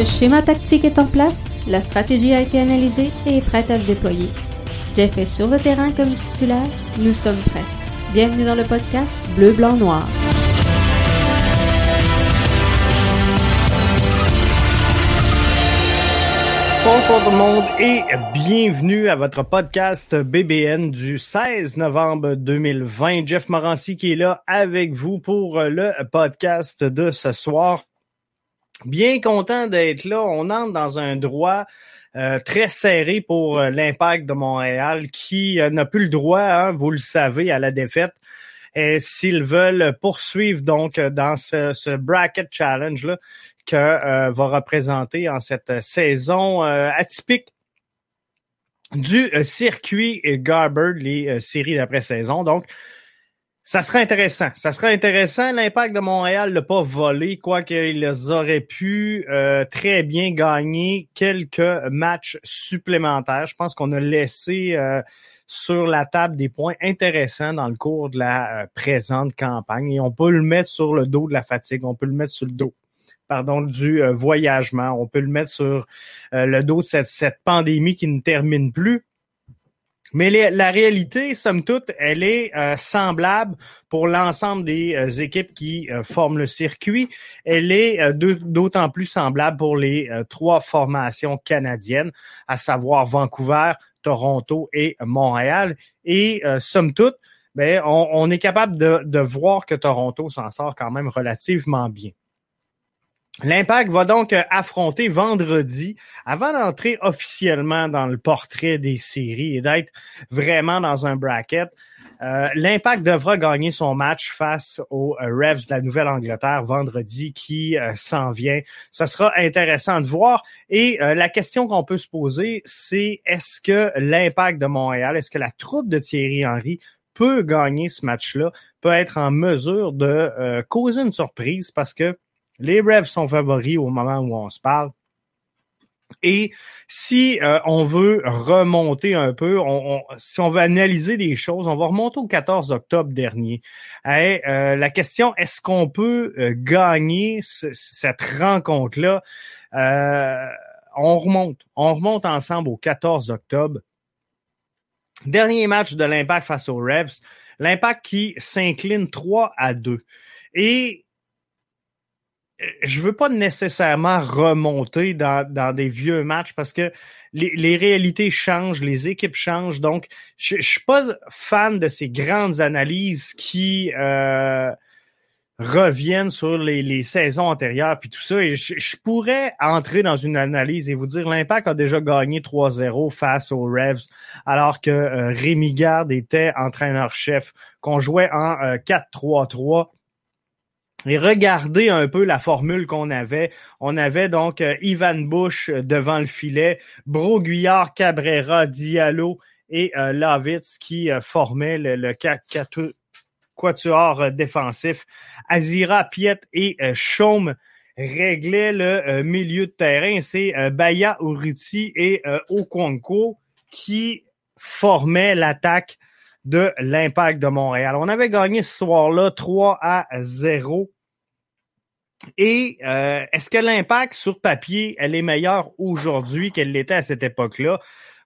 Le schéma tactique est en place, la stratégie a été analysée et est prête à se déployer. Jeff est sur le terrain comme titulaire, nous sommes prêts. Bienvenue dans le podcast Bleu, Blanc, Noir. Bonsoir tout le monde et bienvenue à votre podcast BBN du 16 novembre 2020. Jeff Morancy qui est là avec vous pour le podcast de ce soir. Bien content d'être là. On entre dans un droit euh, très serré pour euh, l'impact de Montréal qui euh, n'a plus le droit, hein, vous le savez, à la défaite. Et s'ils veulent poursuivre donc dans ce, ce bracket challenge là que va représenter en cette saison atypique du circuit Garber, les séries d'après-saison. Donc, ça serait intéressant. Ça serait intéressant. L'impact de Montréal n'a pas volé, quoique les aurait pu euh, très bien gagner quelques matchs supplémentaires. Je pense qu'on a laissé euh, sur la table des points intéressants dans le cours de la euh, présente campagne. Et on peut le mettre sur le dos de la fatigue. On peut le mettre sur le dos pardon, du voyagement. On peut le mettre sur le dos de cette, cette pandémie qui ne termine plus. Mais la réalité, somme toute, elle est euh, semblable pour l'ensemble des euh, équipes qui euh, forment le circuit. Elle est d'autant plus semblable pour les trois formations canadiennes, à savoir Vancouver, Toronto et Montréal. Et somme toute, ben, on, est capable de voir que Toronto s'en sort quand même relativement bien. L'Impact va donc euh, affronter vendredi, avant d'entrer officiellement dans le portrait des séries et d'être vraiment dans un bracket. Euh, L'Impact devra gagner son match face aux euh, Revs de la Nouvelle-Angleterre vendredi qui s'en vient. Ça sera intéressant de voir. Et la question qu'on peut se poser, c'est est-ce que l'Impact de Montréal, est-ce que la troupe de Thierry Henry peut gagner ce match-là, peut être en mesure de causer une surprise parce que les Revs sont favoris au moment où on se parle. Et si euh, on veut remonter un peu, on, si on veut analyser des choses, on va remonter au 14 octobre dernier. Euh, la question, est-ce qu'on peut euh, gagner cette rencontre-là? on remonte. On remonte ensemble au 14 octobre. Dernier match de l'Impact face aux Revs. L'Impact qui s'incline 3 à 2. Et je veux pas nécessairement remonter dans, dans des vieux matchs parce que les, les réalités changent, les équipes changent. Donc, je, je suis pas fan de ces grandes analyses qui euh, reviennent sur les, les, saisons antérieures puis tout ça. Et je, je, pourrais entrer dans une analyse et vous dire l'Impact a déjà gagné 3-0 face aux Revs, alors que euh, Rémi Garde était entraîneur-chef, qu'on jouait en 4-3-3 euh, et regardez un peu la formule qu'on avait. On avait donc euh, Ivan Bush euh, devant le filet, Broguillard, Cabrera, Diallo et euh, Lavitz qui euh, formaient le, le quatuor défensif. Azira, Piet et Chaume réglaient le milieu de terrain. C'est Baya, Uriti et Okonko qui formaient l'attaque de l'Impact de Montréal. On avait gagné ce soir-là 3 à 0. Et euh, est-ce que l'impact sur papier, elle est meilleure aujourd'hui qu'elle l'était à cette époque-là?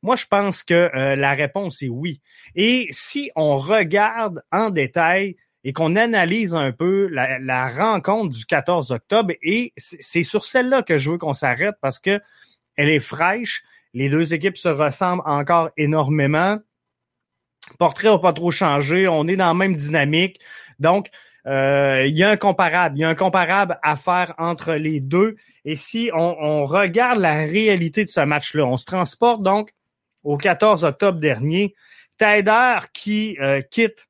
Moi, je pense que euh, la réponse est oui. Et si on regarde en détail et qu'on analyse un peu la, la, rencontre du 14 octobre, et c'est sur celle-là que je veux qu'on s'arrête parce que elle est fraîche. Les deux équipes se ressemblent encore énormément portrait n'a pas trop changé. On est dans la même dynamique. Donc, euh, il y a un comparable. Il y a un comparable à faire entre les deux. Et si on, regarde la réalité de ce match-là, on se transporte donc au 14 octobre dernier. Taider qui euh, quitte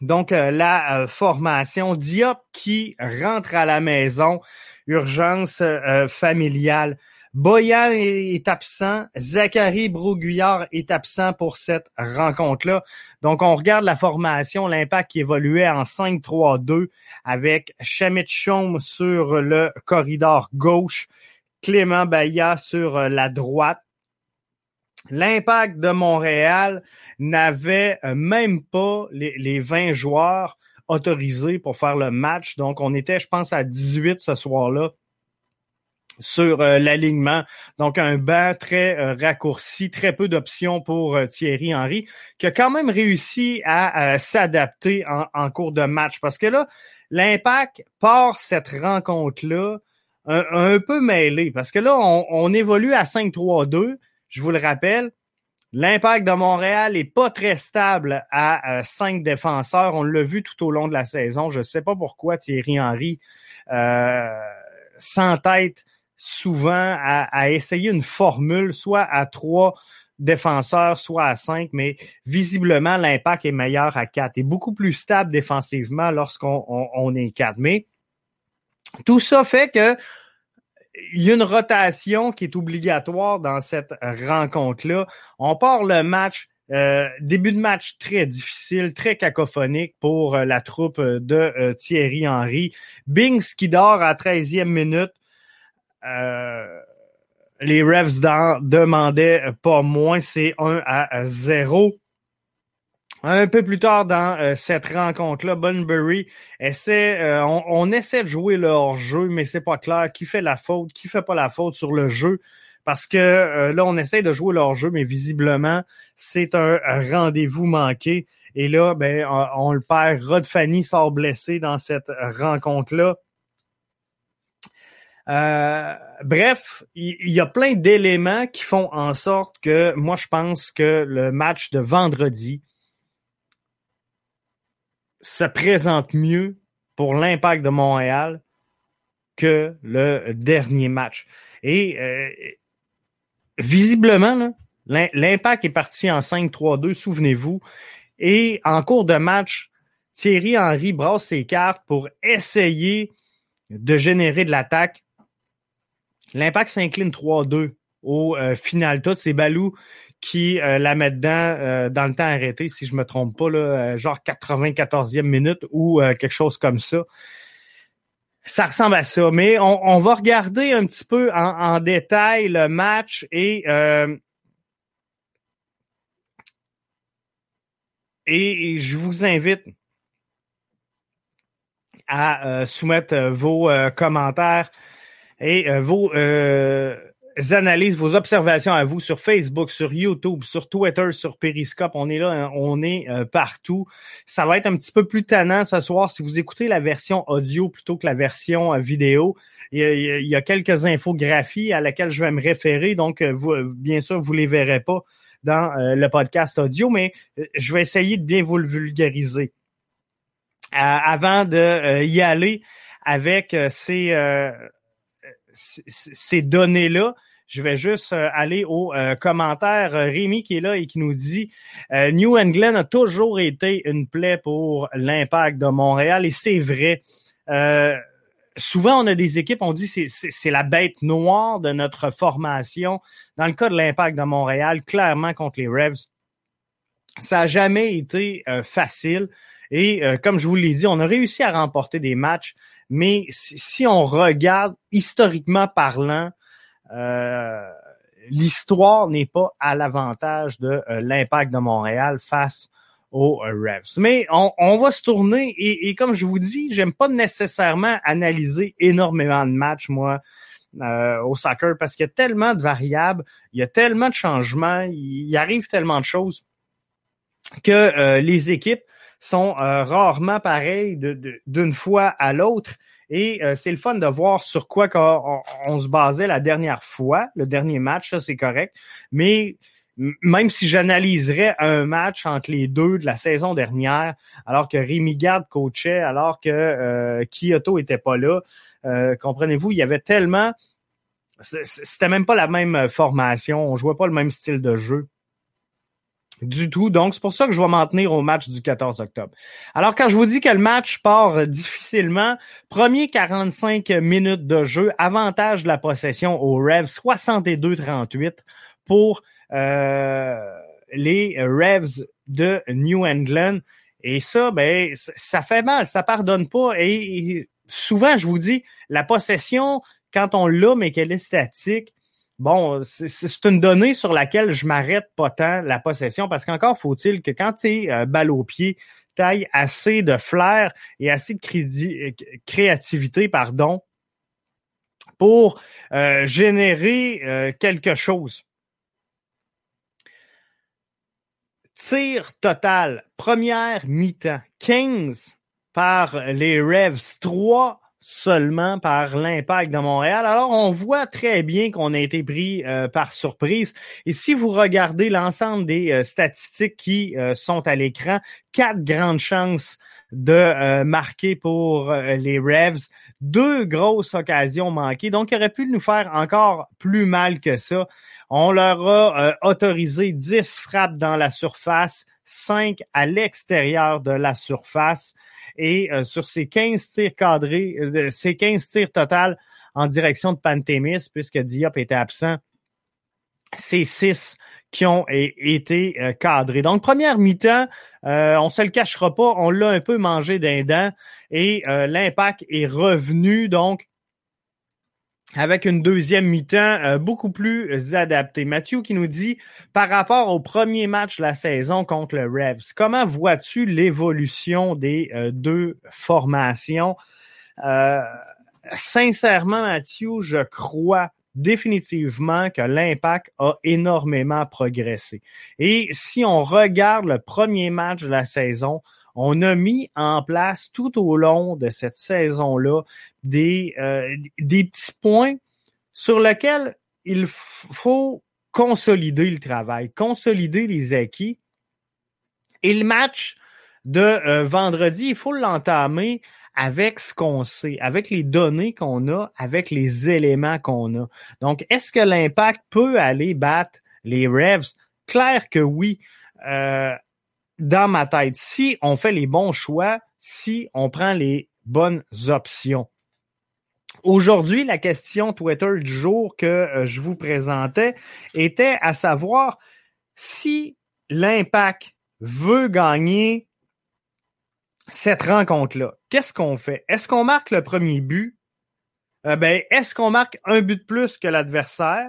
donc euh, la formation. Diop qui rentre à la maison. Urgence familiale. Boyan est absent. Zachary Broguillard est absent pour cette rencontre-là. Donc, on regarde la formation, l'impact qui évoluait en 5-3-2 avec Chaume sur le corridor gauche, Clément Baya sur la droite. L'impact de Montréal n'avait même pas les 20 joueurs autorisés pour faire le match. Donc, on était, je pense, à 18 ce soir-là sur l'alignement. Donc un banc très raccourci, très peu d'options pour Thierry Henry, qui a quand même réussi à s'adapter en, cours de match. Parce que là, l'impact part cette rencontre-là un, peu mêlé. Parce que là, on, évolue à 5-3-2, je vous le rappelle. L'impact de Montréal est pas très stable à euh, cinq défenseurs. On l'a vu tout au long de la saison. Je ne sais pas pourquoi Thierry Henry euh, s'entête souvent à, essayer une formule, soit à trois défenseurs, soit à cinq, mais visiblement, l'impact est meilleur à quatre et beaucoup plus stable défensivement lorsqu'on on, est quatre. Mais tout ça fait que il y a une rotation qui est obligatoire dans cette rencontre-là. On part le match, euh, début de match très difficile, très cacophonique pour euh, la troupe de euh, Thierry Henry. Bings qui dort à 13e minute. Les Revs demandaient pas moins, c'est 1 à 0. Un peu plus tard dans euh, cette rencontre-là, Bunbury essaie, euh, on, essaie de jouer leur jeu, mais c'est pas clair qui fait la faute, qui fait pas la faute sur le jeu, parce que euh, là on essaie de jouer leur jeu, mais visiblement c'est un, rendez-vous manqué. Et là, ben on, le perd. Rod Fanny sort blessé dans cette rencontre-là. Bref, il y, a plein d'éléments qui font en sorte que moi je pense que le match de vendredi se présente mieux pour l'impact de Montréal que le dernier match. Et euh, visiblement, l'impact est parti en 5-3-2, souvenez-vous. Et en cours de match, Thierry Henry brasse ses cartes pour essayer de générer de l'attaque. L'impact s'incline 3-2 au euh, final. Tout c'est Balou qui euh, la met dedans euh, dans le temps arrêté, si je me trompe pas, là, genre 94e minute ou quelque chose comme ça. Ça ressemble à ça. Mais on, va regarder un petit peu en, détail le match et je vous invite à soumettre vos commentaires et vos analyses, vos observations à vous sur Facebook, sur YouTube, sur Twitter, sur Periscope. On est là, hein, on est euh, partout. Ça va être un petit peu plus tannant ce soir si vous écoutez la version audio plutôt que la version euh, vidéo. Il y, a, quelques infographies à laquelle je vais me référer, donc euh, vous, bien sûr, vous les verrez pas dans le podcast audio, mais je vais essayer de bien vous le vulgariser. avant de y aller avec ces ces données-là, je vais juste euh, aller au euh, commentaire. Euh, Rémi qui est là et qui nous dit New England a toujours été une plaie pour l'impact de Montréal et c'est vrai. souvent, on a des équipes, on dit c'est la bête noire de notre formation. Dans le cas de l'impact de Montréal, clairement contre les Revs, ça n'a jamais été facile. Et comme je vous l'ai dit, on a réussi à remporter des matchs, mais si on regarde historiquement parlant, euh, l'histoire n'est pas à l'avantage de euh, l'impact de Montréal face aux euh, Revs. Mais on, va se tourner et, comme je vous dis, j'aime pas nécessairement analyser énormément de matchs, moi, au soccer, parce qu'il y a tellement de variables, il y a tellement de changements, il, arrive tellement de choses que les équipes sont rarement pareilles d'une fois à l'autre. Et euh, c'est le fun de voir sur quoi on, se basait la dernière fois, le dernier match, ça c'est correct. Mais même si j'analyserais un match entre les deux de la saison dernière, alors que Rémi Garde coachait, alors que euh, Kyoto était pas là, euh, comprenez-vous, il y avait tellement, c'était même pas la même formation, on jouait pas le même style de jeu du tout. Donc, c'est pour ça que je vais m'en tenir au match du 14 octobre. Alors, quand je vous dis que le match part difficilement, premier 45 minutes de jeu, avantage de la possession au Revs, 62-38 pour euh, les Revs de New England. Et ça, ben, ça fait mal, ça pardonne pas. Et souvent, je vous dis, la possession, quand on l'a, mais qu'elle est statique, bon, c'est une donnée sur laquelle je m'arrête pas tant la possession parce qu'encore faut-il que quand tu es euh, balle au pied, tu assez de flair et assez de euh, créativité, pardon, pour euh, générer quelque chose. Tir total, première mi-temps, 15 par les Revs, 3 seulement par l'impact de Montréal. Alors, on voit très bien qu'on a été pris euh, par surprise. Et si vous regardez l'ensemble des euh, statistiques qui euh, sont à l'écran, quatre grandes chances de marquer pour les Revs, deux grosses occasions manquées. Donc, il aurait pu nous faire encore plus mal que ça. On leur a autorisé 10 frappes dans la surface, 5 à l'extérieur de la surface. Et euh, sur ces 15 tirs cadrés, euh, ces 15 tirs total en direction de Pantémis, puisque Diop était absent, c'est 6 qui ont été euh, cadrés. Donc, première mi-temps, on se le cachera pas, on l'a un peu mangé d'un dent et l'impact est revenu. Donc, avec une deuxième mi-temps euh, beaucoup plus adaptée. Mathieu qui nous dit, par rapport au premier match de la saison contre le Revs, comment vois-tu l'évolution des euh, deux formations? Euh, sincèrement, Mathieu, je crois définitivement que l'impact a énormément progressé. Et si on regarde le premier match de la saison, on a mis en place tout au long de cette saison-là des, euh, des petits points sur lesquels il faut consolider le travail, consolider les acquis. Et le match de euh, vendredi, il faut l'entamer avec ce qu'on sait, avec les données qu'on a, avec les éléments qu'on a. Donc, est-ce que l'impact peut aller battre les Revs? Claire que oui. Euh, dans ma tête, si on fait les bons choix, si on prend les bonnes options. Aujourd'hui, la question Twitter du jour que euh, je vous présentais était à savoir si l'impact veut gagner cette rencontre-là. Qu'est-ce qu'on fait? Est-ce qu'on marque le premier but? Euh, ben, est-ce qu'on marque un but de plus que l'adversaire?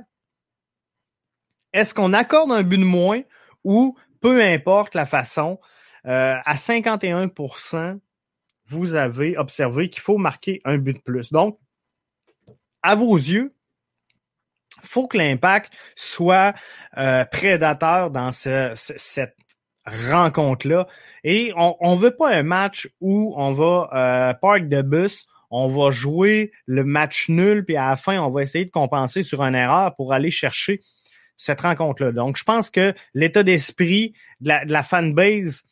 Est-ce qu'on accorde un but de moins ou peu importe la façon, euh, à 51% vous avez observé qu'il faut marquer un but de plus. Donc, à vos yeux, faut que l'impact soit euh, prédateur dans cette rencontre-là. Et on ne veut pas un match où on va euh, park de bus, on va jouer le match nul, puis à la fin, on va essayer de compenser sur une erreur pour aller chercher cette rencontre-là. Donc, je pense que l'état d'esprit de la, de la fanbase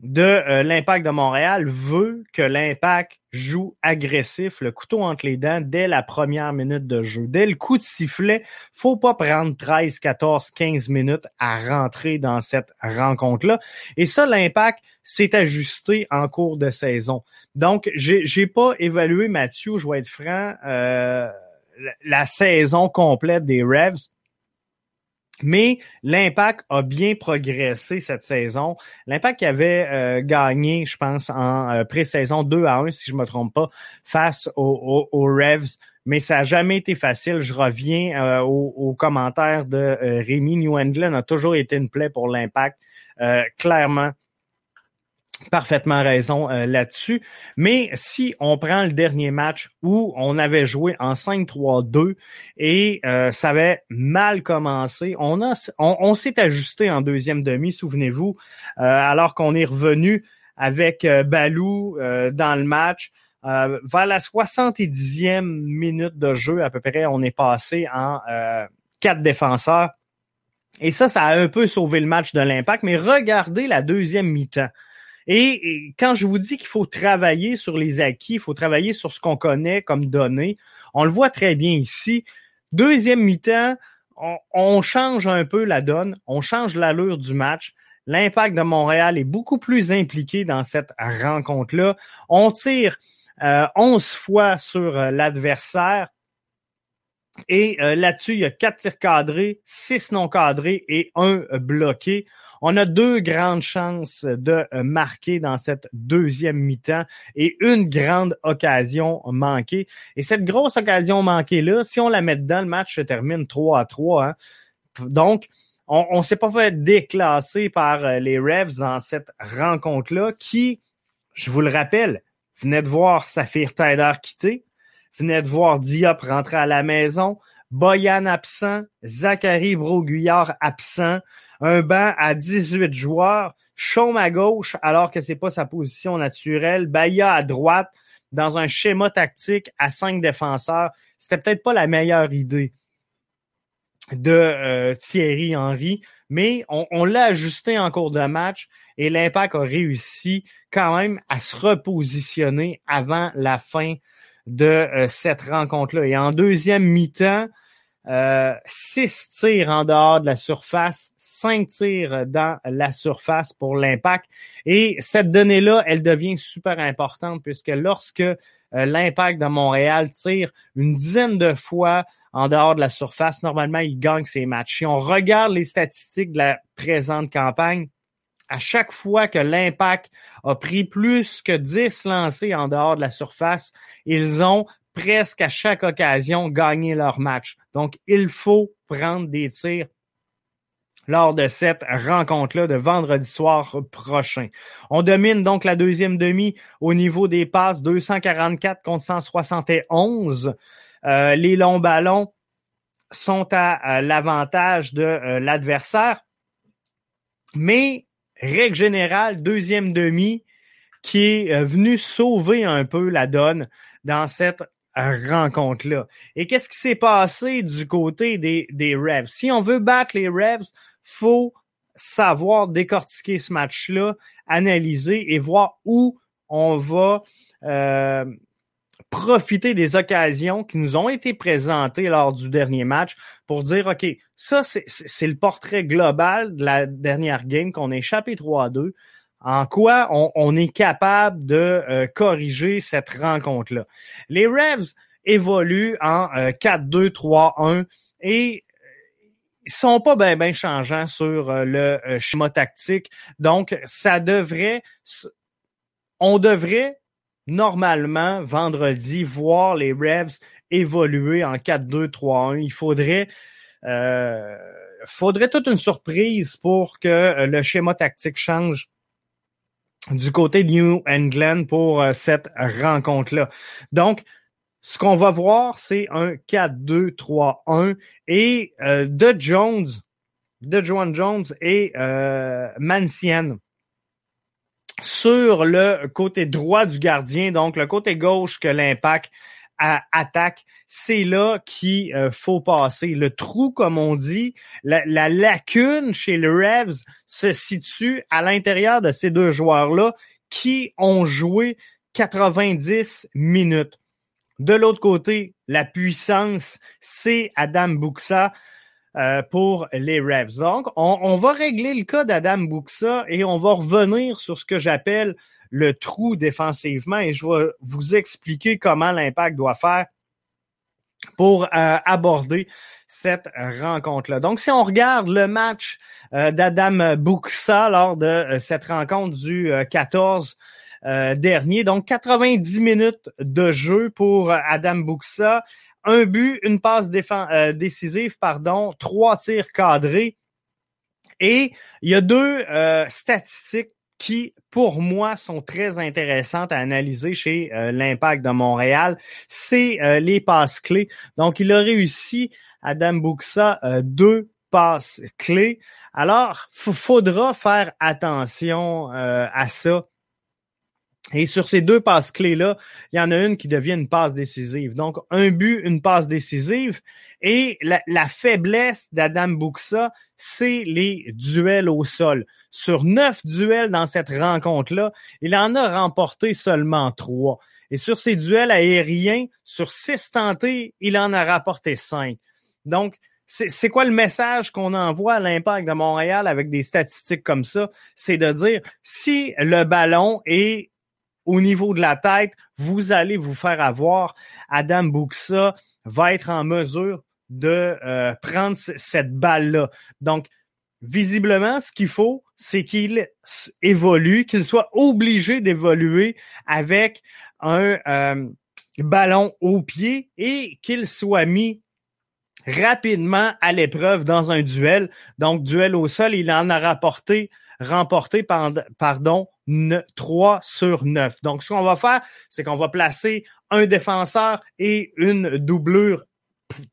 de euh, l'Impact de Montréal veut que l'Impact joue agressif, le couteau entre les dents dès la première minute de jeu. Dès le coup de sifflet, faut pas prendre 13, 14, 15 minutes à rentrer dans cette rencontre-là. Et ça, l'Impact s'est ajusté en cours de saison. Donc, j'ai, j'ai pas évalué, Mathieu, je vais être franc, euh, la saison complète des Revs. Mais l'impact a bien progressé cette saison. L'impact avait euh, gagné, je pense, en euh, pré-saison 2 à 1, si je me trompe pas, face aux, Revs. Mais ça n'a jamais été facile. Je reviens euh, aux, commentaires de Rémi. New a toujours été une plaie pour l'impact. clairement, parfaitement raison euh, là-dessus. Mais si on prend le dernier match où on avait joué en 5-3-2 et euh, ça avait mal commencé, on, a, on, s'est ajusté en deuxième demi, souvenez-vous, euh, alors qu'on est revenu avec Balou dans le match. vers la 70e minute de jeu, à peu près, on est passé en quatre défenseurs. Et ça, ça a un peu sauvé le match de l'impact. Mais regardez la deuxième mi-temps. Et, quand je vous dis qu'il faut travailler sur les acquis, il faut travailler sur ce qu'on connaît comme données, on le voit très bien ici. Deuxième mi-temps, on, change un peu la donne, on change l'allure du match. L'impact de Montréal est beaucoup plus impliqué dans cette rencontre-là. On tire euh, 11 fois sur euh, l'adversaire. Et euh, là-dessus, il y a quatre tirs cadrés, six non cadrés et un bloqué. On a deux grandes chances de euh, marquer dans cette deuxième mi-temps et une grande occasion manquée. Et cette grosse occasion manquée-là, si on la met dedans, le match se termine 3 à 3. Hein. Donc, on ne s'est pas fait déclasser par euh, les Revs dans cette rencontre-là qui, je vous le rappelle, venait de voir Saphir Tyler quitter, venait de voir Diop rentrer à la maison. Boyan absent, Zachary Broguillard absent, un banc à 18 joueurs, Chaume à gauche alors que c'est pas sa position naturelle, Baya à droite dans un schéma tactique à cinq défenseurs. C'était peut-être pas la meilleure idée de euh, Thierry Henry, mais on, l'a ajusté en cours de match et l'Impact a réussi quand même à se repositionner avant la fin de euh, cette rencontre-là. Et en deuxième mi-temps, euh, six tirs en dehors de la surface, cinq tirs dans la surface pour l'impact. Et cette donnée-là, elle devient super importante puisque lorsque euh, l'impact de Montréal tire une dizaine de fois en dehors de la surface, normalement, il gagne ses matchs. Si on regarde les statistiques de la présente campagne, à chaque fois que l'impact a pris plus que 10 lancés en dehors de la surface, ils ont presque à chaque occasion gagné leur match. Donc, il faut prendre des tirs lors de cette rencontre-là de vendredi soir prochain. On domine donc la deuxième demi au niveau des passes, 244 contre 171. Euh, les longs ballons sont à, l'avantage de euh, l'adversaire. Mais, règle générale, deuxième demi qui est euh, venu sauver un peu la donne dans cette rencontre-là. Et qu'est-ce qui s'est passé du côté des, des Revs? Si on veut battre les Revs, faut savoir décortiquer ce match-là, analyser et voir où on va euh, profiter des occasions qui nous ont été présentées lors du dernier match pour dire, OK, ça, c'est le portrait global de la dernière game qu'on a échappé 3 à 2 en quoi on, est capable de euh, corriger cette rencontre-là? Les Revs évoluent en 4-2-3-1 euh, et ils sont pas bien ben changeants sur euh, le schéma tactique. Donc, ça devrait, on devrait normalement vendredi voir les Revs évoluer en 4-2-3-1. Il faudrait faudrait toute une surprise pour que le schéma tactique change du côté de New England pour euh, cette rencontre-là. Donc, ce qu'on va voir, c'est un 4-2-3-1 et euh, de Jones, de Joan Jones et euh, Mancien sur le côté droit du gardien, donc le côté gauche que l'impact attaque, c'est là qu'il euh, faut passer. Le trou, comme on dit, la, lacune chez le Revs se situe à l'intérieur de ces deux joueurs-là qui ont joué 90 minutes. De l'autre côté, la puissance, c'est Adam Buxa euh, pour les Revs. Donc, on, on, va régler le cas d'Adam Buxa et on va revenir sur ce que j'appelle le trou défensivement et je vais vous expliquer comment l'impact doit faire pour euh, aborder cette rencontre-là. Donc, si on regarde le match euh, d'Adam Buxa lors de euh, cette rencontre du 14 dernier, donc 90 minutes de jeu pour Adam Buxa, un but, une passe décisive, pardon, trois tirs cadrés. Et il y a deux statistiques qui, pour moi, sont très intéressantes à analyser chez euh, l'Impact de Montréal, c'est euh, les passes clés. Donc, il a réussi, Adam Buxa, euh, deux passes clés. Alors, faudra faire attention à ça et sur ces deux passes clés-là, il y en a une qui devient une passe décisive. Donc, un but, une passe décisive. Et la, faiblesse d'Adam Buxa, c'est les duels au sol. Sur neuf duels dans cette rencontre-là, il en a remporté seulement trois. Et sur ces duels aériens, sur six tentés, il en a rapporté cinq. Donc, c'est quoi le message qu'on envoie à l'impact de Montréal avec des statistiques comme ça? C'est de dire, si le ballon est au niveau de la tête, vous allez vous faire avoir. Adam Buxa va être en mesure de euh, prendre cette balle-là. Donc, visiblement, ce qu'il faut, c'est qu'il évolue, qu'il soit obligé d'évoluer avec un euh, ballon au pied et qu'il soit mis rapidement à l'épreuve dans un duel. Donc, duel au sol, il en a rapporté, remporté, pardon, 3 sur 9. Donc, ce qu'on va faire, c'est qu'on va placer un défenseur et une doublure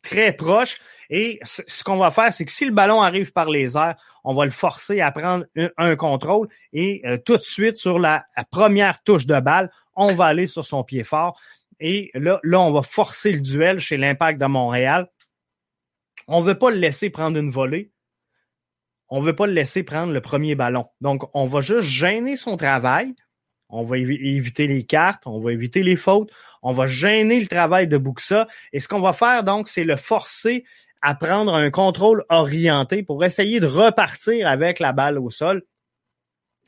très proche. Et ce qu'on va faire, c'est que si le ballon arrive par les airs, on va le forcer à prendre un, contrôle et euh, tout de suite sur la, première touche de balle, on va aller sur son pied fort. Et là, là, on va forcer le duel chez l'Impact de Montréal. On ne veut pas le laisser prendre une volée. On ne veut pas le laisser prendre le premier ballon. Donc, on va juste gêner son travail. On va éviter les cartes, on va éviter les fautes, on va gêner le travail de Buxa. Et ce qu'on va faire, donc, c'est le forcer à prendre un contrôle orienté pour essayer de repartir avec la balle au sol.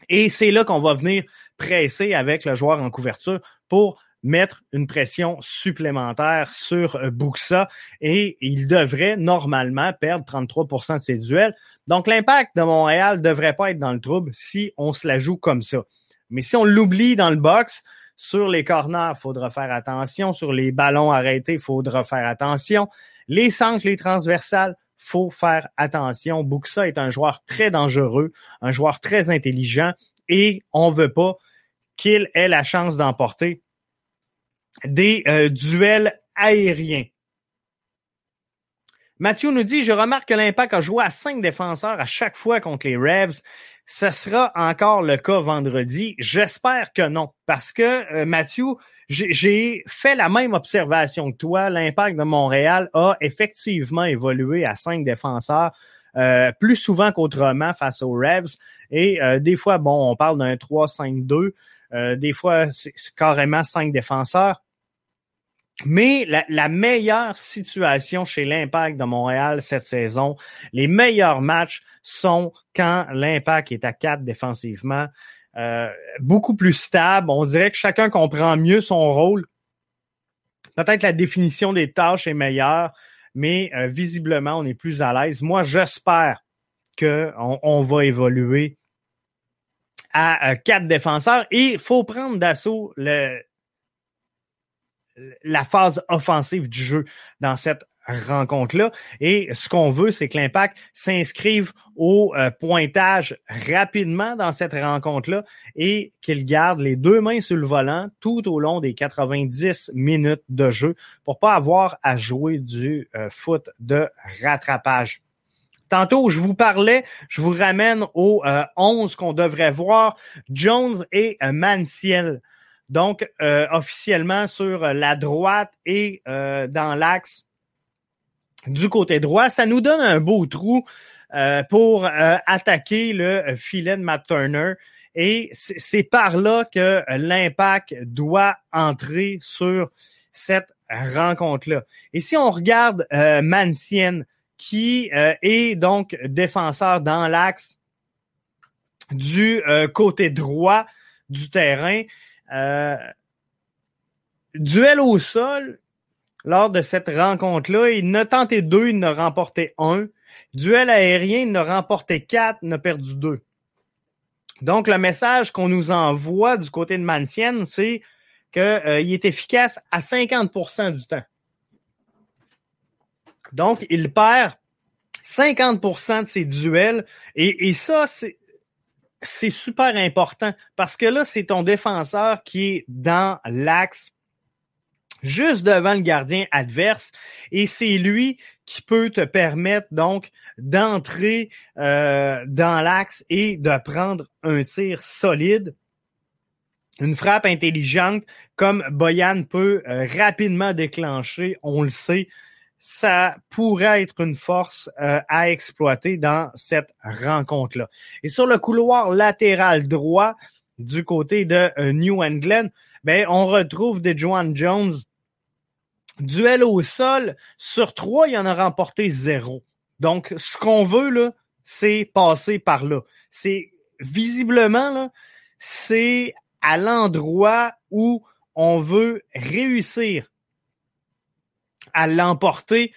Et c'est là qu'on va venir presser avec le joueur en couverture pour mettre une pression supplémentaire sur euh, Buxa et il devrait normalement perdre 33% de ses duels. Donc l'impact de Montréal devrait pas être dans le trouble si on se la joue comme ça. Mais si on l'oublie dans le box, sur les corners, il faudra faire attention. Sur les ballons arrêtés, il faudra faire attention. Les centres, les transversales, faut faire attention. Buxa est un joueur très dangereux, un joueur très intelligent et on veut pas qu'il ait la chance d'emporter des euh, duels aériens. Mathieu nous dit, je remarque que l'Impact a joué à cinq défenseurs à chaque fois contre les Revs. Ce sera encore le cas vendredi. J'espère que non, parce que euh, Mathieu, j'ai fait la même observation que toi. L'Impact de Montréal a effectivement évolué à cinq défenseurs. Euh, plus souvent qu'autrement face aux Revs. Et des fois, bon, on parle d'un 3-5-2. des fois, c'est carrément cinq défenseurs. Mais la, meilleure situation chez l'Impact de Montréal cette saison, les meilleurs matchs sont quand l'Impact est à 4 défensivement, euh, beaucoup plus stable. On dirait que chacun comprend mieux son rôle. Peut-être la définition des tâches est meilleure, mais euh, visiblement, on est plus à l'aise. Moi, j'espère qu'on on va évoluer à euh, quatre défenseurs et il faut prendre d'assaut le, la phase offensive du jeu dans cette rencontre-là. Et ce qu'on veut, c'est que l'impact s'inscrive au euh, pointage rapidement dans cette rencontre-là et qu'il garde les deux mains sur le volant tout au long des 90 minutes de jeu pour pas avoir à jouer du euh, foot de rattrapage. Tantôt, je vous parlais, je vous ramène au 11 euh, qu'on devrait voir, Jones et Manciel. Donc, euh, officiellement sur la droite et euh, dans l'axe du côté droit, ça nous donne un beau trou euh, pour attaquer le filet de Matt Turner. Et c'est par là que l'impact doit entrer sur cette rencontre-là. Et si on regarde Mancien, qui est donc défenseur dans l'axe du côté droit du terrain, euh, duel au sol, lors de cette rencontre-là, il n'a tenté deux, il n'a remporté un. Duel aérien, il n'a remporté quatre, il n'a perdu deux. Donc, le message qu'on nous envoie du côté de Mancienne, c'est qu'il euh, est efficace à 50% du temps. Donc, il perd 50% de ses duels. Et ça, c'est c'est super important parce que là, c'est ton défenseur qui est dans l'axe juste devant le gardien adverse et c'est lui qui peut te permettre donc d'entrer euh, dans l'axe et de prendre un tir solide. Une frappe intelligente comme Boyan peut euh, rapidement déclencher, on le sait, ça pourrait être une force euh, à exploiter dans cette rencontre-là. Et sur le couloir latéral droit du côté de euh, New England, ben, on retrouve des Joan Jones. Duel au sol, sur trois, il en a remporté zéro. Donc, ce qu'on veut, là, c'est passer par là. C'est visiblement, là, c'est à l'endroit où on veut réussir à l'emporter,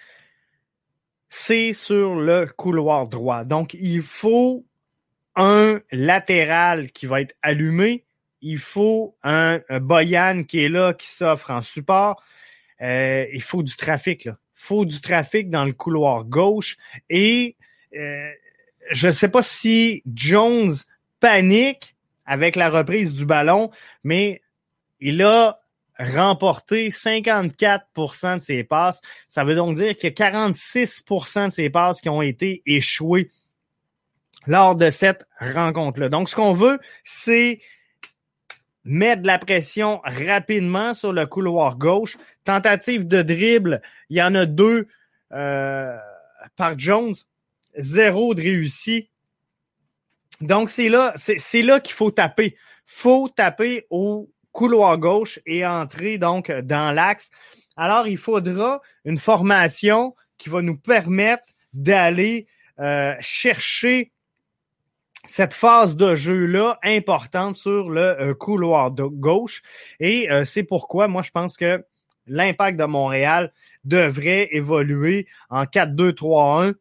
c'est sur le couloir droit. Donc, il faut un latéral qui va être allumé. Il faut un, Boyan qui est là, qui s'offre en support. Euh, il faut du trafic. Là. faut du trafic dans le couloir gauche et euh, je ne sais pas si Jones panique avec la reprise du ballon, mais il a remporté 54% de ses passes. Ça veut donc dire qu'il y a 46% de ses passes qui ont été échouées lors de cette rencontre-là. Donc, ce qu'on veut, c'est mettre de la pression rapidement sur le couloir gauche. Tentative de dribble, il y en a deux euh, par Jones, zéro de réussi. Donc, c'est là, c'est là qu'il faut taper. faut taper au couloir gauche et entrer donc dans l'axe. Alors, il faudra une formation qui va nous permettre d'aller euh, chercher cette phase de jeu-là importante sur le euh, couloir de gauche. Et euh, c'est pourquoi moi, je pense que l'impact de Montréal devrait évoluer en 4-2-3-1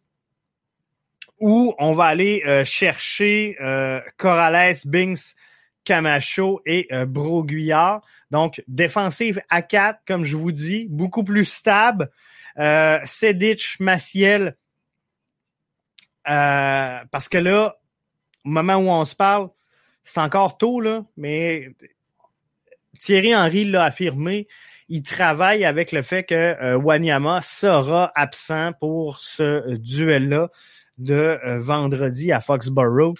où on va aller chercher Corrales, Binks, Camacho et Broguillard. Donc, défensive à 4, comme je vous dis, beaucoup plus stable. Euh, Sedic, Maciel, parce que là, au moment où on se parle, c'est encore tôt, là, mais Thierry Henry l'a affirmé. Il travaille avec le fait que euh, Wanyama sera absent pour ce duel-là de euh, vendredi à Foxborough.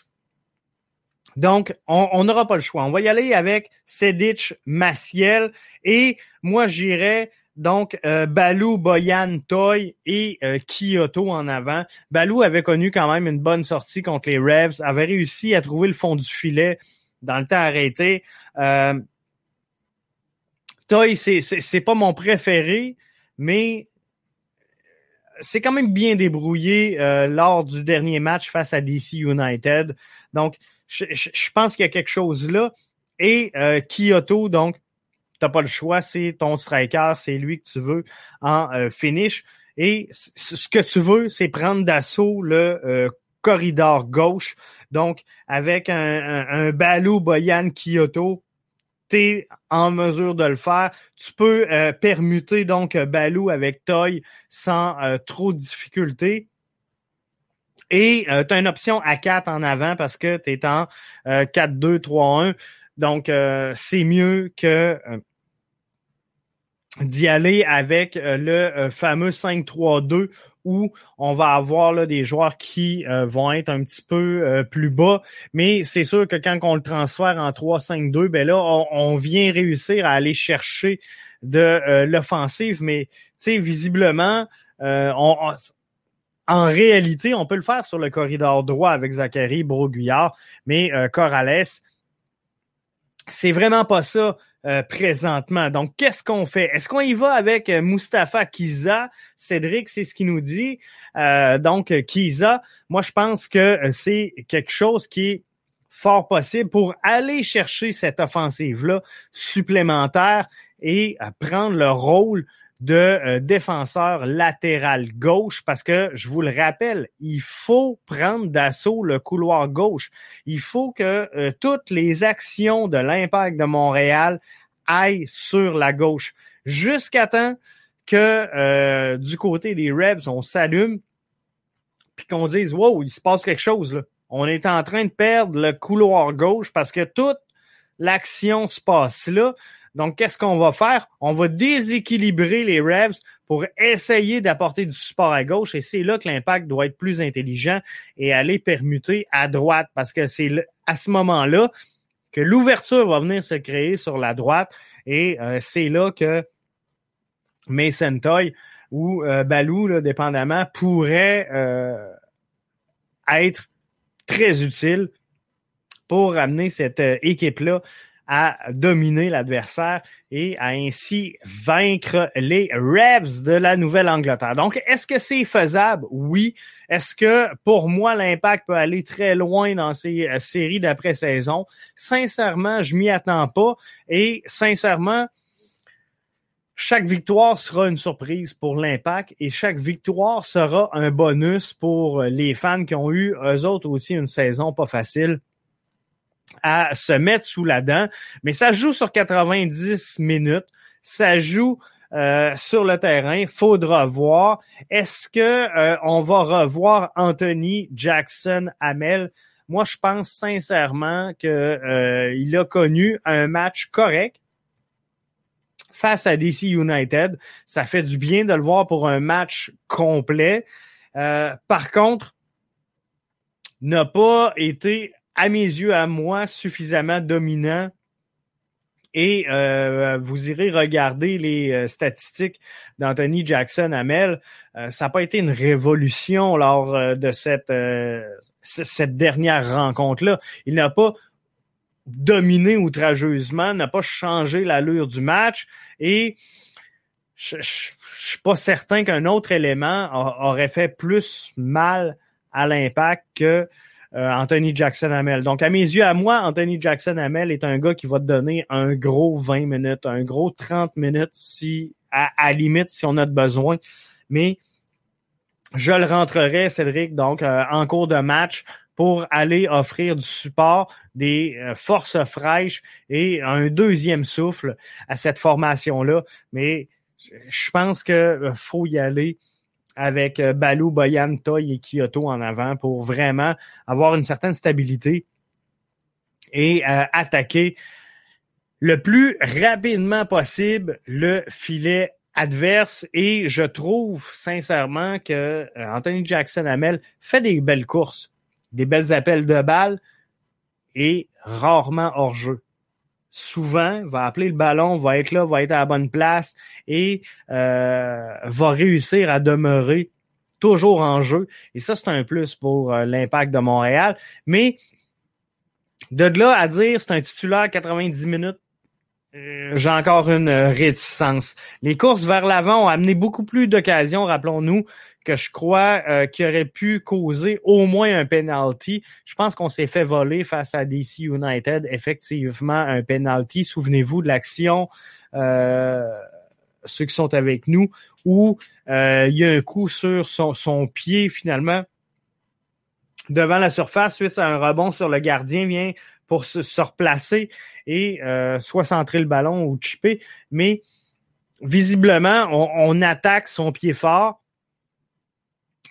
Donc, on n'aura pas le choix. On va y aller avec Sedic, Maciel et moi, j'irai donc, euh, Balou, Boyan, Toy et euh, Kyoto en avant. Balou avait connu quand même une bonne sortie contre les Revs, avait réussi à trouver le fond du filet dans le temps arrêté. Euh, Toy, c'est pas mon préféré, mais c'est quand même bien débrouillé euh, lors du dernier match face à DC United. Donc, je, je pense qu'il y a quelque chose là. Et Kyoto, donc, t'as pas le choix, c'est ton striker, c'est lui que tu veux en euh, finish. Et ce que tu veux, c'est prendre d'assaut le euh, corridor gauche. Donc, avec un, un, Balou Boyan Kyoto, tu en mesure de le faire. Tu peux euh, permuter donc Balou avec Toy sans trop de difficulté. Et tu as une option à 4 en avant parce que tu es en 4-2-3-1. Donc, c'est mieux que d'y aller avec euh, le euh, fameux 5-3-2 où on va avoir là, des joueurs qui euh, vont être un petit peu plus bas. Mais c'est sûr que quand on le transfère en 3-5-2, ben là, on, vient réussir à aller chercher de l'offensive. Mais visiblement, on, en réalité, on peut le faire sur le corridor droit avec Zachary Broguillard, mais Corrales, c'est vraiment pas ça euh, présentement. Donc, qu'est-ce qu'on fait? Est-ce qu'on y va avec euh, Mustapha Kiza? Cédric, c'est ce qu'il nous dit. Euh, donc, Kiza, moi, je pense que c'est quelque chose qui est fort possible pour aller chercher cette offensive-là supplémentaire et prendre le rôle de euh, défenseur latéral gauche parce que, je vous le rappelle, il faut prendre d'assaut le couloir gauche. Il faut que euh, toutes les actions de l'impact de Montréal aillent sur la gauche jusqu'à temps que euh, du côté des Rebs, on s'allume puis qu'on dise Wow, il se passe quelque chose là. On est en train de perdre le couloir gauche parce que toute l'action se passe là. Donc, qu'est-ce qu'on va faire? On va déséquilibrer les Revs pour essayer d'apporter du support à gauche. Et c'est là que l'impact doit être plus intelligent et aller permuter à droite. Parce que c'est à ce moment-là que l'ouverture va venir se créer sur la droite. Et euh, c'est là que Mason Toy ou euh, Balou, là, dépendamment, pourrait euh, être très utile pour amener cette équipe-là à dominer l'adversaire et à ainsi vaincre les Rebs de la Nouvelle-Angleterre. Donc, est-ce que c'est faisable? Oui. Est-ce que pour moi, l'impact peut aller très loin dans ces euh, séries d'après-saison? Sincèrement, je m'y attends pas. Et sincèrement, chaque victoire sera une surprise pour l'impact et chaque victoire sera un bonus pour les fans qui ont eu, eux autres aussi, une saison pas facile à se mettre sous la dent. Mais ça joue sur 90 minutes. Ça joue sur le terrain. Faudra voir. Est-ce que on va revoir Anthony Jackson Hamel? Moi, je pense sincèrement que il a connu un match correct face à DC United. Ça fait du bien de le voir pour un match complet. par contre, n'a pas été, à mes yeux, à moi, suffisamment dominant. Et euh, vous irez regarder les euh, statistiques d'Anthony Jackson Hamel. Euh, ça n'a pas été une révolution lors de cette, cette dernière rencontre-là. Il n'a pas dominé outrageusement, n'a pas changé l'allure du match et je, ne suis pas certain qu'un autre élément aurait fait plus mal à l'impact que euh, Anthony Jackson Hamel. Donc, à mes yeux, à moi, Anthony Jackson Hamel est un gars qui va te donner un gros 20 minutes, un gros 30 minutes si, à, limite, si on a besoin. Mais je le rentrerai, Cédric, donc euh, en cours de match pour aller offrir du support, des euh, forces fraîches et un deuxième souffle à cette formation-là. Mais je pense que faut y aller avec euh, Balou, Boyan, Toy et Kyoto en avant pour vraiment avoir une certaine stabilité et euh, attaquer le plus rapidement possible le filet adverse. Et je trouve sincèrement que euh, Anthony Jackson Hamel fait des belles courses, des belles appels de balles et rarement hors jeu souvent va appeler le ballon, va être là, va être à la bonne place et euh, va réussir à demeurer toujours en jeu. Et ça, c'est un plus pour euh, l'impact de Montréal. Mais de là à dire c'est un titulaire 90 minutes, euh, j'ai encore une réticence. Les courses vers l'avant ont amené beaucoup plus d'occasions, rappelons-nous, que je crois euh, qui aurait pu causer au moins un penalty. Je pense qu'on s'est fait voler face à DC United, effectivement, un penalty. Souvenez-vous de l'action, euh, ceux qui sont avec nous, où euh, il y a un coup sur son, son pied finalement devant la surface suite à un rebond sur le gardien vient pour se, se replacer et euh, soit centrer le ballon ou chipper. Mais visiblement, on, on attaque son pied fort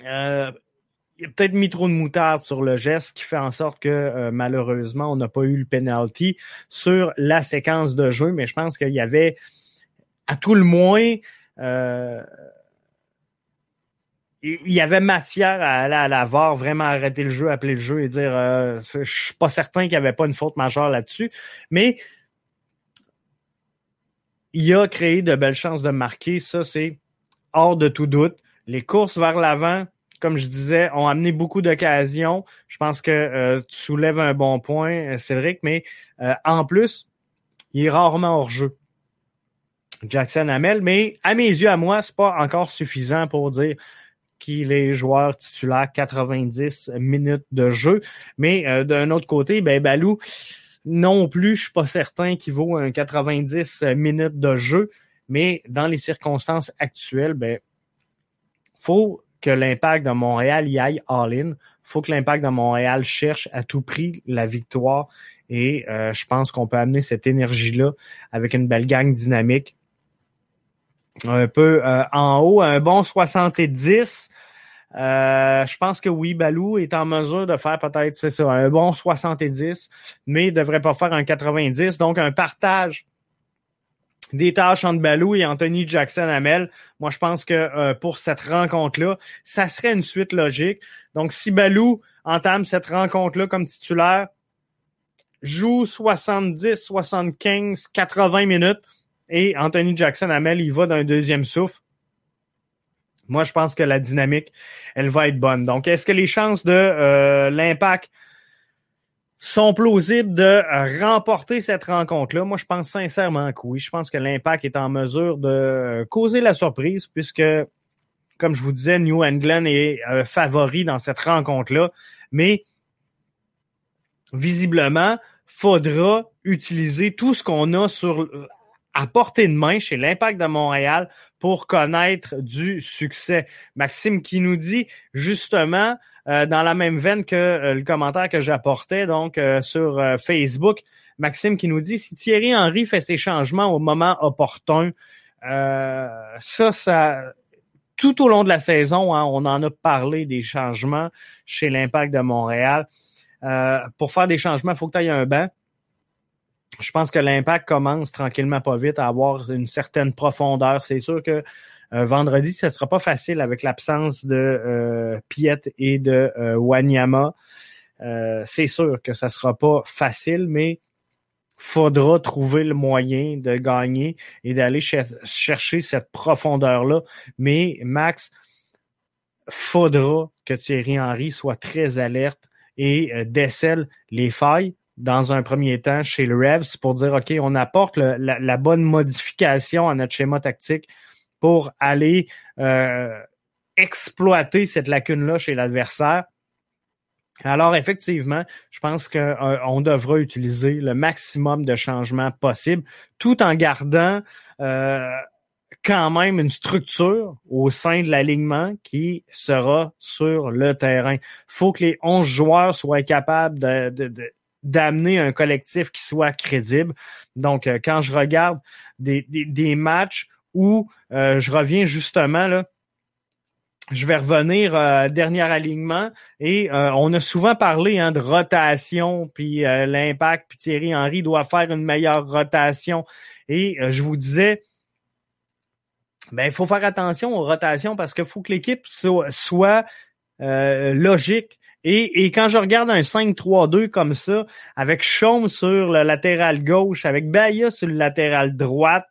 euh, il y a peut-être mis trop de moutarde sur le geste qui fait en sorte que euh, malheureusement on n'a pas eu le penalty sur la séquence de jeu, mais je pense qu'il y avait à tout le moins euh, il y avait matière à aller à la VAR, vraiment arrêter le jeu, appeler le jeu et dire euh, je suis pas certain qu'il n'y avait pas une faute majeure là-dessus, mais il a créé de belles chances de marquer, ça c'est hors de tout doute. Les courses vers l'avant, comme je disais, ont amené beaucoup d'occasions. Je pense que euh, tu soulèves un bon point, euh, Cédric, mais euh, en plus, il est rarement hors jeu. Jackson Hamel, mais à mes yeux, à moi, c'est pas encore suffisant pour dire qu'il est joueur titulaire 90 minutes de jeu. Mais d'un autre côté, ben Balou, non plus, je suis pas certain qu'il vaut un 90 minutes de jeu. Mais dans les circonstances actuelles, ben faut que l'impact de Montréal y aille all-in. faut que l'impact de Montréal cherche à tout prix la victoire. Et euh, je pense qu'on peut amener cette énergie-là avec une belle gang dynamique. Un peu euh, en haut, un bon 70. Euh, je pense que oui, Balou est en mesure de faire peut-être, c'est ça, un bon 70, mais il devrait pas faire un 90. Donc, un partage des tâches entre Balou et Anthony Jackson Hamel. Moi, je pense que euh, pour cette rencontre-là, ça serait une suite logique. Donc, si Balou entame cette rencontre-là comme titulaire, joue 70, 75, 80 minutes et Anthony Jackson Hamel, il va d'un deuxième souffle. Moi, je pense que la dynamique, elle va être bonne. Donc, est-ce que les chances de euh, l'impact sont plausibles de remporter cette rencontre-là? Moi, je pense sincèrement que oui. Je pense que l'Impact est en mesure de causer la surprise puisque, comme je vous disais, New England est euh, favori dans cette rencontre-là. Mais visiblement, faudra utiliser tout ce qu'on a sur à portée de main chez l'Impact de Montréal pour connaître du succès. Maxime qui nous dit justement euh, dans la même veine que euh, le commentaire que j'apportais donc euh, sur Facebook. Maxime qui nous dit si Thierry Henry fait ses changements au moment opportun, ça, ça, tout au long de la saison, hein, on en a parlé des changements chez l'Impact de Montréal. pour faire des changements, il faut que tu aies un banc je pense que l'impact commence tranquillement pas vite à avoir une certaine profondeur. C'est sûr que euh, vendredi, ce sera pas facile avec l'absence de euh, Piet et de euh, Wanyama. Euh, c'est sûr que ça sera pas facile, mais faudra trouver le moyen de gagner et d'aller chercher cette profondeur-là. Mais Max, faudra que Thierry Henry soit très alerte et décèle les failles dans un premier temps chez le Revs pour dire, OK, on apporte la, bonne modification à notre schéma tactique pour aller euh, exploiter cette lacune-là chez l'adversaire. Alors, effectivement, je pense qu'on euh, devra utiliser le maximum de changements possibles tout en gardant euh, quand même une structure au sein de l'alignement qui sera sur le terrain. Faut que les 11 joueurs soient capables de, de d'amener un collectif qui soit crédible. Donc, euh, quand je regarde des, des, matchs où euh, je reviens justement là, je vais revenir euh, dernier alignement et on a souvent parlé hein, de rotation puis l'impact puis Thierry Henry doit faire une meilleure rotation et je vous disais ben il faut faire attention aux rotations parce qu'il faut que l'équipe soit, soit logique et, et, quand je regarde un 5-3-2 comme ça, avec Chaume sur le latéral gauche, avec Baya sur le latéral droite,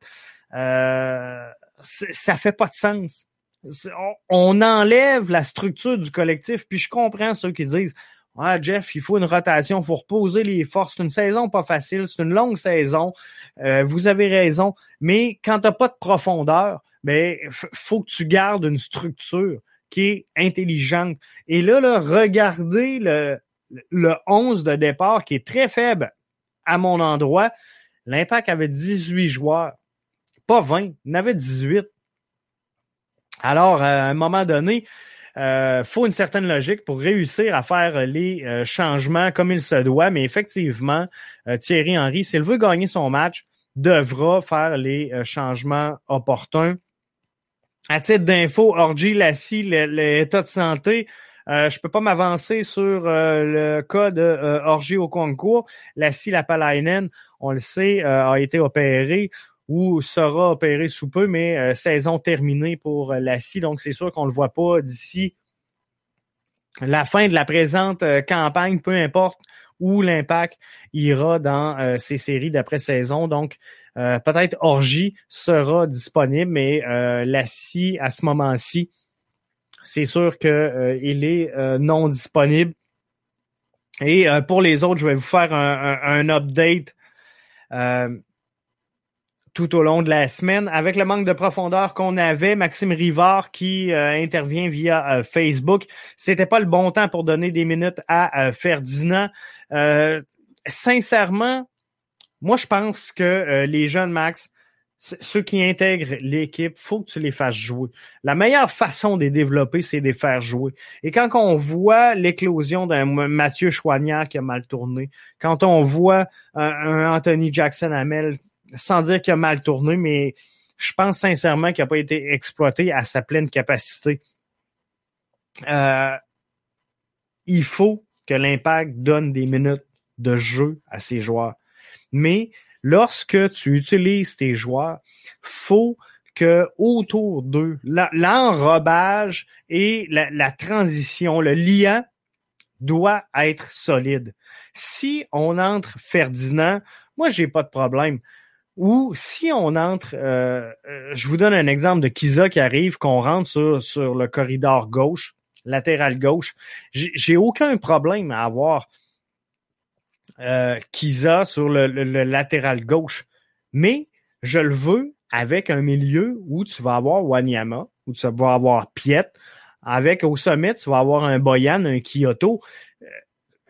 euh, ça fait pas de sens. On, enlève la structure du collectif, puis je comprends ceux qui disent Ah, Jeff, il faut une rotation, il faut reposer les forces. C'est une saison pas facile, c'est une longue saison. Euh, vous avez raison. Mais quand t'as pas de profondeur, ben, faut que tu gardes une structure qui est intelligente. Et là, là regardez le, le 11 de départ qui est très faible à mon endroit. L'Impact avait 18 joueurs, pas 20, il en avait 18. Alors, à un moment donné, euh, faut une certaine logique pour réussir à faire les euh, changements comme il se doit. Mais effectivement, euh, Thierry Henry, s'il veut gagner son match, devra faire les changements opportuns. À titre d'info, Orgy Lassie, l'état de santé, euh, je peux pas m'avancer sur euh, le cas de euh, Orgy au concours. Lassie Lapalainen, on le sait, euh, a été opéré ou sera opéré sous peu, mais saison terminée pour Lassie. Donc, c'est sûr qu'on le voit pas d'ici la fin de la présente campagne, peu importe où l'impact ira dans ces séries d'après-saison. Donc, euh, peut-être Orgie sera disponible, mais euh, la scie à ce moment-ci, c'est sûr qu'il euh, est non disponible. Et pour les autres, je vais vous faire un, update tout au long de la semaine. Avec le manque de profondeur qu'on avait, Maxime Rivard qui intervient via Facebook, c'était pas le bon temps pour donner des minutes à Ferdinand. sincèrement, moi, je pense que euh, les jeunes Max, ceux qui intègrent l'équipe, faut que tu les fasses jouer. La meilleure façon de les développer, c'est de les faire jouer. Et quand on voit l'éclosion d'un Mathieu Chouanière qui a mal tourné, quand on voit un, Anthony Jackson Hamel, sans dire qu'il a mal tourné, mais je pense sincèrement qu'il n'a pas été exploité à sa pleine capacité. Euh, il faut que l'impact donne des minutes de jeu à ses joueurs. Mais lorsque tu utilises tes joueurs, faut que autour d'eux, l'enrobage et la, transition, le lien doit être solide. Si on entre Ferdinand, moi j'ai pas de problème. Ou si on entre, euh, euh, je vous donne un exemple de Kiza qui arrive, qu'on rentre sur, sur le corridor gauche, latéral gauche, j'ai aucun problème à avoir euh, Kiza sur le, latéral gauche. Mais je le veux avec un milieu où tu vas avoir Wanyama, où tu vas avoir Piet. Avec au sommet, tu vas avoir un Boyan, un Kyoto. Euh,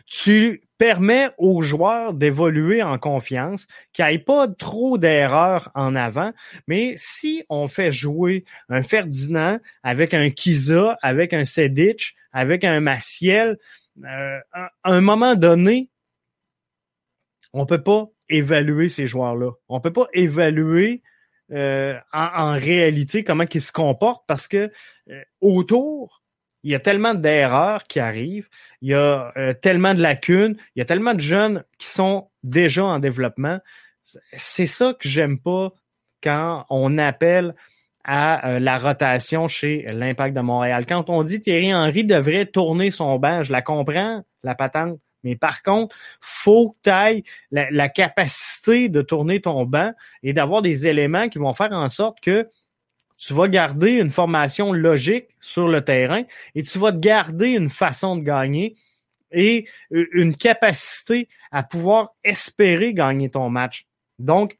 tu permets aux joueurs d'évoluer en confiance, qu'il n'y ait pas trop d'erreurs en avant. Mais si on fait jouer un Ferdinand avec un Kiza, avec un Sedic, avec un Maciel, euh, à un moment donné, on peut pas évaluer ces joueurs-là. On peut pas évaluer euh, en, réalité, comment ils se comportent, parce que euh, autour, il y a tellement d'erreurs qui arrivent, il y a tellement de lacunes, il y a tellement de jeunes qui sont déjà en développement. C'est ça que j'aime pas quand on appelle à la rotation chez l'Impact de Montréal. Quand on dit Thierry Henry devrait tourner son banc, je la comprends, la patente, mais par contre, faut que tu ailles la, capacité de tourner ton banc et d'avoir des éléments qui vont faire en sorte que tu vas garder une formation logique sur le terrain et tu vas te garder une façon de gagner et une capacité à pouvoir espérer gagner ton match. Donc,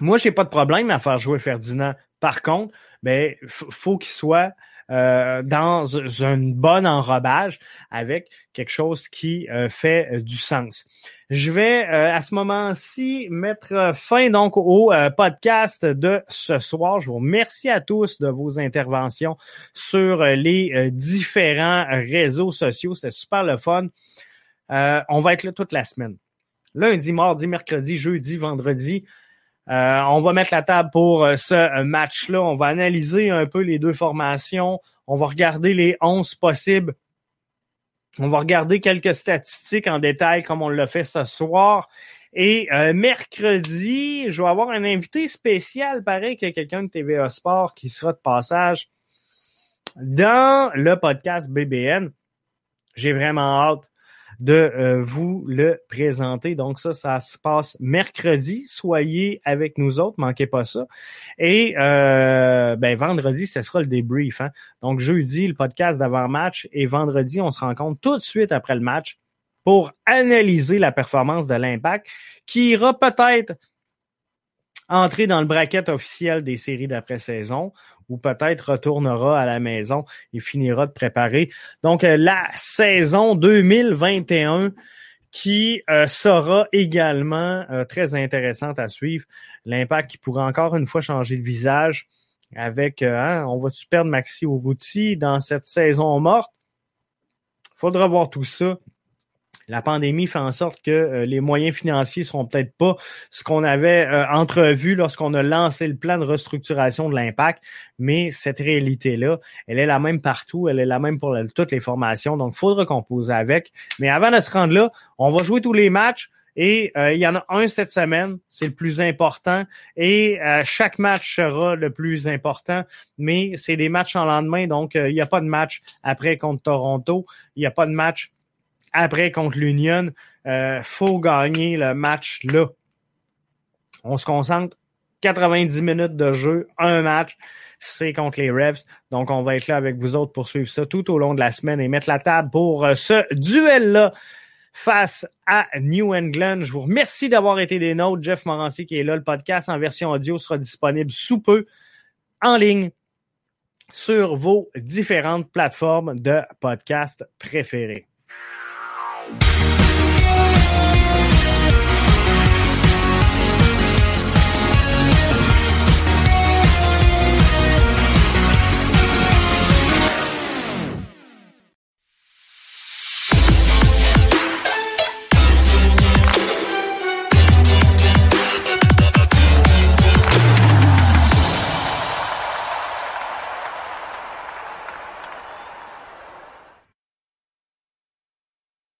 moi, j'ai pas de problème à faire jouer Ferdinand. Par contre, ben, faut qu'il soit euh, dans un bon enrobage avec quelque chose qui euh, fait euh, du sens. Je vais à ce moment-ci mettre fin donc au podcast de ce soir. Je vous remercie à tous de vos interventions sur les différents réseaux sociaux. C'était super le fun. on va être là toute la semaine. Lundi, mardi, mercredi, jeudi, vendredi. Euh, on va mettre la table pour euh, ce euh, match-là. On va analyser un peu les deux formations. On va regarder les 11 possibles. On va regarder quelques statistiques en détail comme on l'a fait ce soir. Et mercredi, je vais avoir un invité spécial, pareil que quelqu'un de TVA Sport qui sera de passage dans le podcast BBN. J'ai vraiment hâte de euh, vous le présenter. Donc ça, ça se passe mercredi. Soyez avec nous autres, manquez pas ça. Et euh, ben, vendredi, ce sera le débrief. Hein? Donc jeudi, le podcast d'avant-match et vendredi, on se rencontre tout de suite après le match pour analyser la performance de l'impact qui ira peut-être entrer dans le bracket officiel des séries d'après-saison ou peut-être retournera à la maison et finira de préparer. Donc, euh, la saison 2021 qui euh, sera également euh, très intéressante à suivre. L'impact qui pourra encore une fois changer de visage avec, hein, on va-tu perdre Maxi Urruti dans cette saison morte? Faudra voir tout ça la pandémie fait en sorte que euh, les moyens financiers seront peut-être pas ce qu'on avait euh, entrevu lorsqu'on a lancé le plan de restructuration de l'impact, mais cette réalité-là, elle est la même partout, elle est la même pour toutes les formations, donc faudra composer avec. Mais avant de se rendre là, on va jouer tous les matchs. Et euh, il y en a un cette semaine, c'est le plus important. Et chaque match sera le plus important, mais c'est des matchs en lendemain, donc il n'y a pas de match après contre Toronto, il n'y a pas de match après contre l'Union. Euh, faut gagner le match là. On se concentre 90 minutes de jeu, un match, c'est contre les Revs. Donc, on va être là avec vous autres pour suivre ça tout au long de la semaine et mettre la table pour euh, ce duel-là face à New England. Je vous remercie d'avoir été des nôtres. Jeff Morancy qui est là. Le podcast en version audio sera disponible sous peu en ligne sur vos différentes plateformes de podcast préférées.